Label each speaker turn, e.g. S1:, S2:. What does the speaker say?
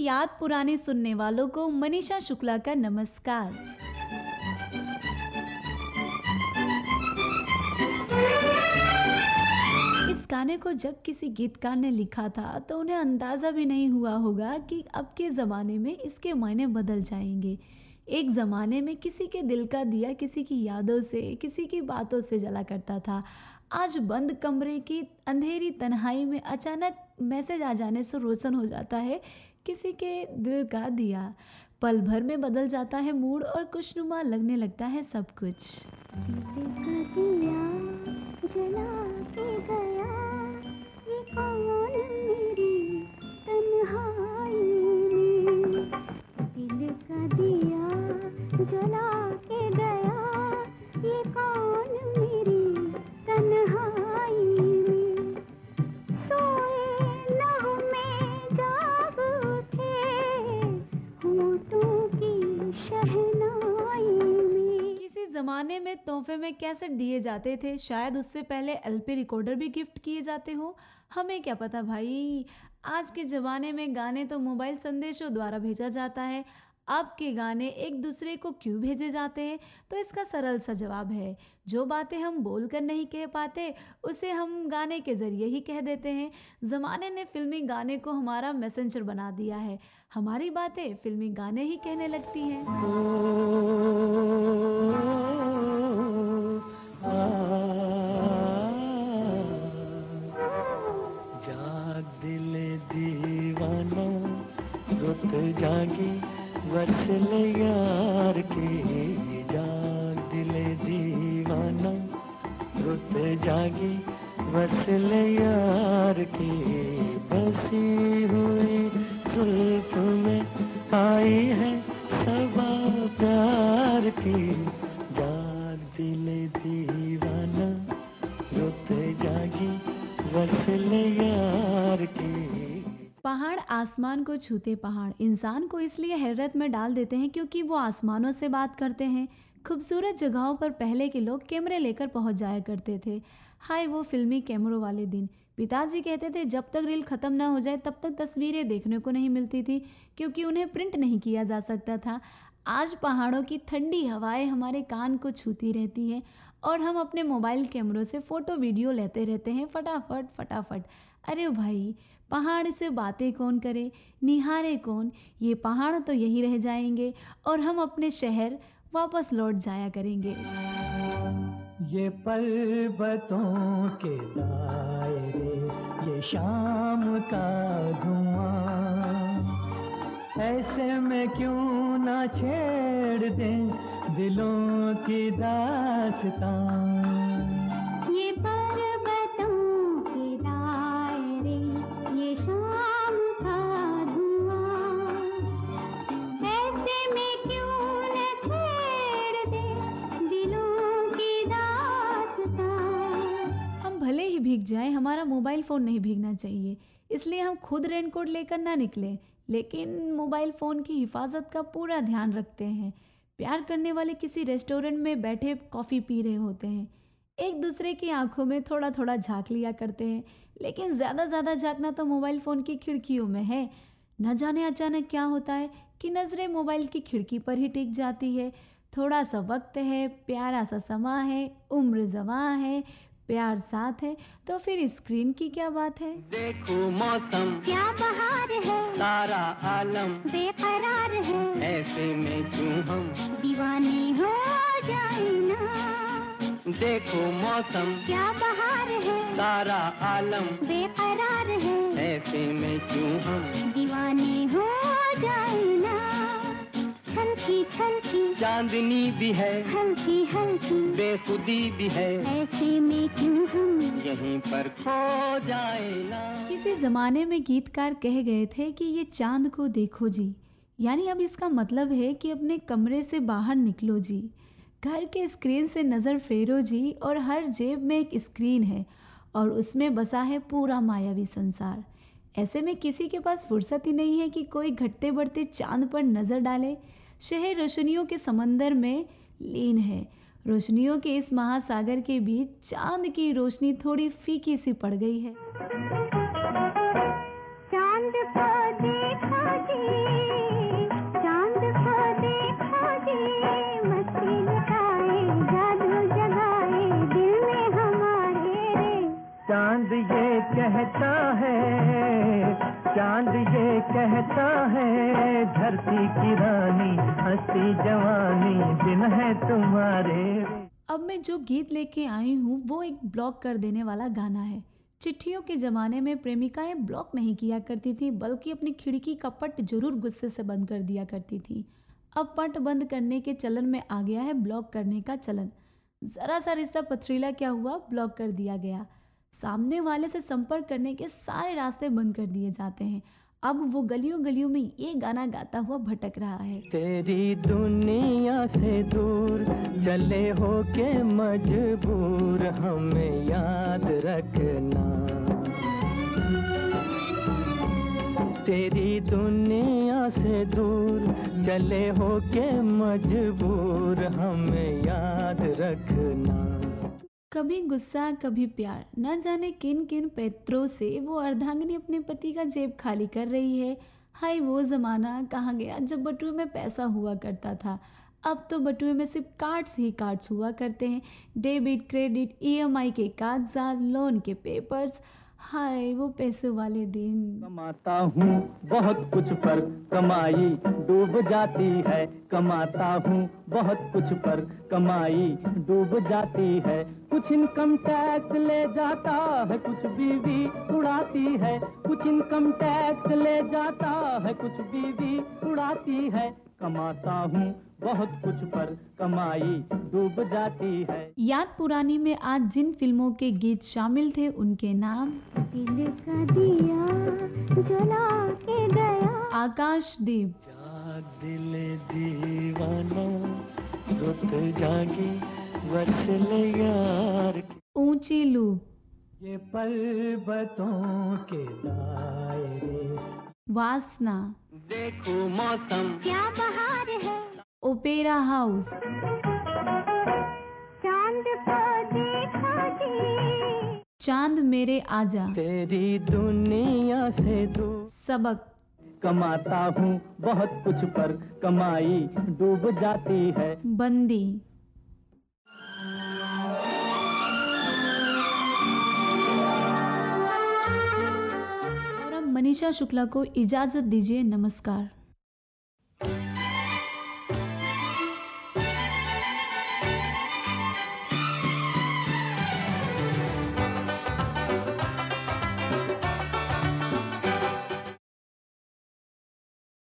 S1: याद पुराने सुनने वालों को मनीषा शुक्ला का नमस्कार। इस गाने को जब किसी गीतकार ने लिखा था तो उन्हें अंदाज़ा भी नहीं हुआ होगा कि अब के ज़माने में इसके मायने बदल जाएँगे। एक ज़माने में किसी के दिल का दिया किसी की यादों से, किसी की बातों से जला करता था। आज बंद कमरे की अंधेरी तन्हाई में अचानक मैसेज आ जाने से रोशन हो जाता है किसी के दिल का दिया। पल भर में बदल जाता है मूड और खुशनुमा लगने लगता है सब कुछ।
S2: जला
S1: ज़माने में तोहफे में कैसेट दिए जाते थे? शायद उससे पहले एलपी रिकॉर्डर भी गिफ्ट किए जाते हो। हमें क्या पता भाई? आज के ज़माने में गाने तो मोबाइल संदेशों द्वारा भेजा जाता है। अब के गाने एक दूसरे को क्यों भेजे जाते हैं? तो इसका सरल सा जवाब है, जो बातें हम बोल कर नहीं कह पाते, उसे हम गाने के ज़रिए ही कह देते हैं। ज़माने ने फिल्मी गाने को हमारा मैसेंजर बना दिया है। हमारी बातें फिल्मी गाने ही कहने लगती हैं।
S3: जागी, वसल यार की बसी हुई, जुल्फ में आई है सबा प्यार की। जाग दिल दीवाना, रुत जागी, वसल यार की।
S1: पहाड़ आसमान को छूते पहाड़, इंसान को इसलिए हैरत में डाल देते हैं क्योंकि वो आसमानों से बात करते हैं। खूबसूरत जगहों पर पहले के लोग कैमरे लेकर पहुँच जाया करते थे। हाय, वो फिल्मी कैमरों वाले दिन। पिताजी कहते थे, जब तक रील ख़त्म ना हो जाए, तब तक तस्वीरें देखने को नहीं मिलती थी, क्योंकि उन्हें प्रिंट नहीं किया जा सकता था। आज पहाड़ों की ठंडी हवाएँ हमारे कान को छूती रहती हैं और हम अपने मोबाइल कैमरों से फ़ोटो, वीडियो लेते रहते हैं फटाफट फटाफट। अरे भाई, पहाड़ से बातें कौन करे? निहारे कौन? ये पहाड़ तो यही रह जाएँगे और हम अपने शहर वापस लौट जाया करेंगे।
S3: ये पर्वतों के दायरे, ये शाम का धुआँ। ऐसे में क्यों ना छेड़ दें दिलों की दास्तां
S1: भले ही भीग जाए, हमारा मोबाइल फ़ोन नहीं भीगना चाहिए। इसलिए हम खुद रेनकोट लेकर ना निकलें, लेकिन मोबाइल फ़ोन की हिफाजत का पूरा ध्यान रखते हैं। प्यार करने वाले किसी रेस्टोरेंट में बैठे कॉफ़ी पी रहे होते हैं। एक दूसरे की आँखों में थोड़ा थोड़ा झाँक लिया करते हैं, लेकिन ज़्यादा ज़्यादा झांकना तो मोबाइल फ़ोन की खिड़कियों में है। न जाने अचानक क्या होता है कि नज़रें मोबाइल की खिड़की पर ही टिक जाती है। थोड़ा सा वक्त है, प्यारा सा समा है, उम्र जवां है प्यार साथ है तो फिर स्क्रीन की क्या बात है?
S3: देखो मौसम।
S2: क्या बहार है?
S3: सारा आलम।
S2: बेकरार है।
S3: ऐसे में क्यों हम?
S2: दीवाने हो जाए ना।
S3: देखो मौसम।
S2: क्या बहार है?
S3: सारा आलम।
S2: बेकरार है।
S3: ऐसे में क्यों हम?
S2: दीवाने हो जाए ना। छलकी छलकी
S3: चांदनी भी है।
S2: हल्की हल्की।
S3: बेखुदी भी है।
S2: ऐसे में क्यों हम?
S3: यहीं पर खो जाए ना।
S1: किसी ज़माने में गीतकार कह गए थे कि ये चाँद को देखो जी। यानी अब इसका मतलब है कि अपने कमरे से बाहर निकलो जी। घर के स्क्रीन से नज़र फेरो जी और हर जेब में एक स्क्रीन है और उसमें बसा है पूरा मायावी संसार। ऐसे में किसी के पास फुर्सत ही नहीं है कि कोई घटते बढ़ते चाँद पर नज़र डाले। शहर रोशनियों के समंदर में लीन है। रोशनियों के इस महासागर के बीच चाँद की रोशनी थोड़ी फीकी सी पड़ गई है।
S2: चाँद को ये कहता है,
S4: चाँद ये कहता है, धरती की रानी, हँसी जवानी, दिन है तुम्हारे।
S1: अब मैं जो गीत लेके आई हूँ, वो एक ब्लॉक कर देने वाला गाना है। चिट्ठियों के ज़माने में प्रेमिकाएँ ब्लॉक नहीं किया करती थी, बल्कि अपनी खिड़की का पट ज़रूर गुस्से से बंद कर दिया करती थी। अब पट बंद करने के चलन में आ गया है ब्लॉक करने का चलन। ज़रा सा रिश्ता पथरीला क्या हुआ, ब्लॉक कर दिया गया। सामने वाले से संपर्क करने के सारे रास्ते बंद कर दिए जाते हैं। अब वो गलियों गलियों में ये गाना गाता हुआ भटक रहा है।
S4: तेरी दुनिया से दूर चले हो के मजबूर हमें याद रखना। तेरी दुनिया से दूर चले हो के मजबूर हमें याद रखना।
S1: कभी गुस्सा, कभी प्यार। न जाने किन किन पैत्रों से वो अर्धांगिनी अपने पति का जेब खाली कर रही है। हाय, वो ज़माना कहाँ गया जब बटुए में पैसा हुआ करता था? अब तो बटुए में सिर्फ़ कार्ड्स ही कार्ड्स हुआ करते हैं। डेबिट, क्रेडिट ईएमआई के कागजात, लोन के पेपर्स। हाय, वो पैसे वाले दिन।
S4: कमाता हूँ, बहुत कुछ पर कमाई डूब जाती है। कमाता हूँ, बहुत कुछ पर कमाई डूब जाती है। कुछ इनकम टैक्स ले जाता है कुछ बीवी उड़ाती है। कुछ इनकम टैक्स ले जाता है कुछ बीवी उड़ाती है। कमाता हूँ बहुत कुछ पर कमाई डूब जाती है।
S1: याद पुरानी में आज जिन फ़िल्मों के गीत शामिल थे उनके नाम?
S2: दिल का दिया जला के गया।
S1: आकाशदीप
S5: जाग दिल दीवाना रुत जागी। ले यार
S1: ऊँची लूप
S4: ये पर्वतों के दायरे।
S1: वासना।
S3: देखो मौसम।
S2: क्या बहार है?
S1: Opera house.
S2: चाँद को देखा जी
S1: चाँद मेरे आजा।
S4: तेरी दुनिया से दूर
S1: सबक।
S4: कमाता हूँ बहुत कुछ पर। कमाई डूब जाती है।
S1: बंदी। मनीषा शुक्ला को इजाज़त दीजिए नमस्कार।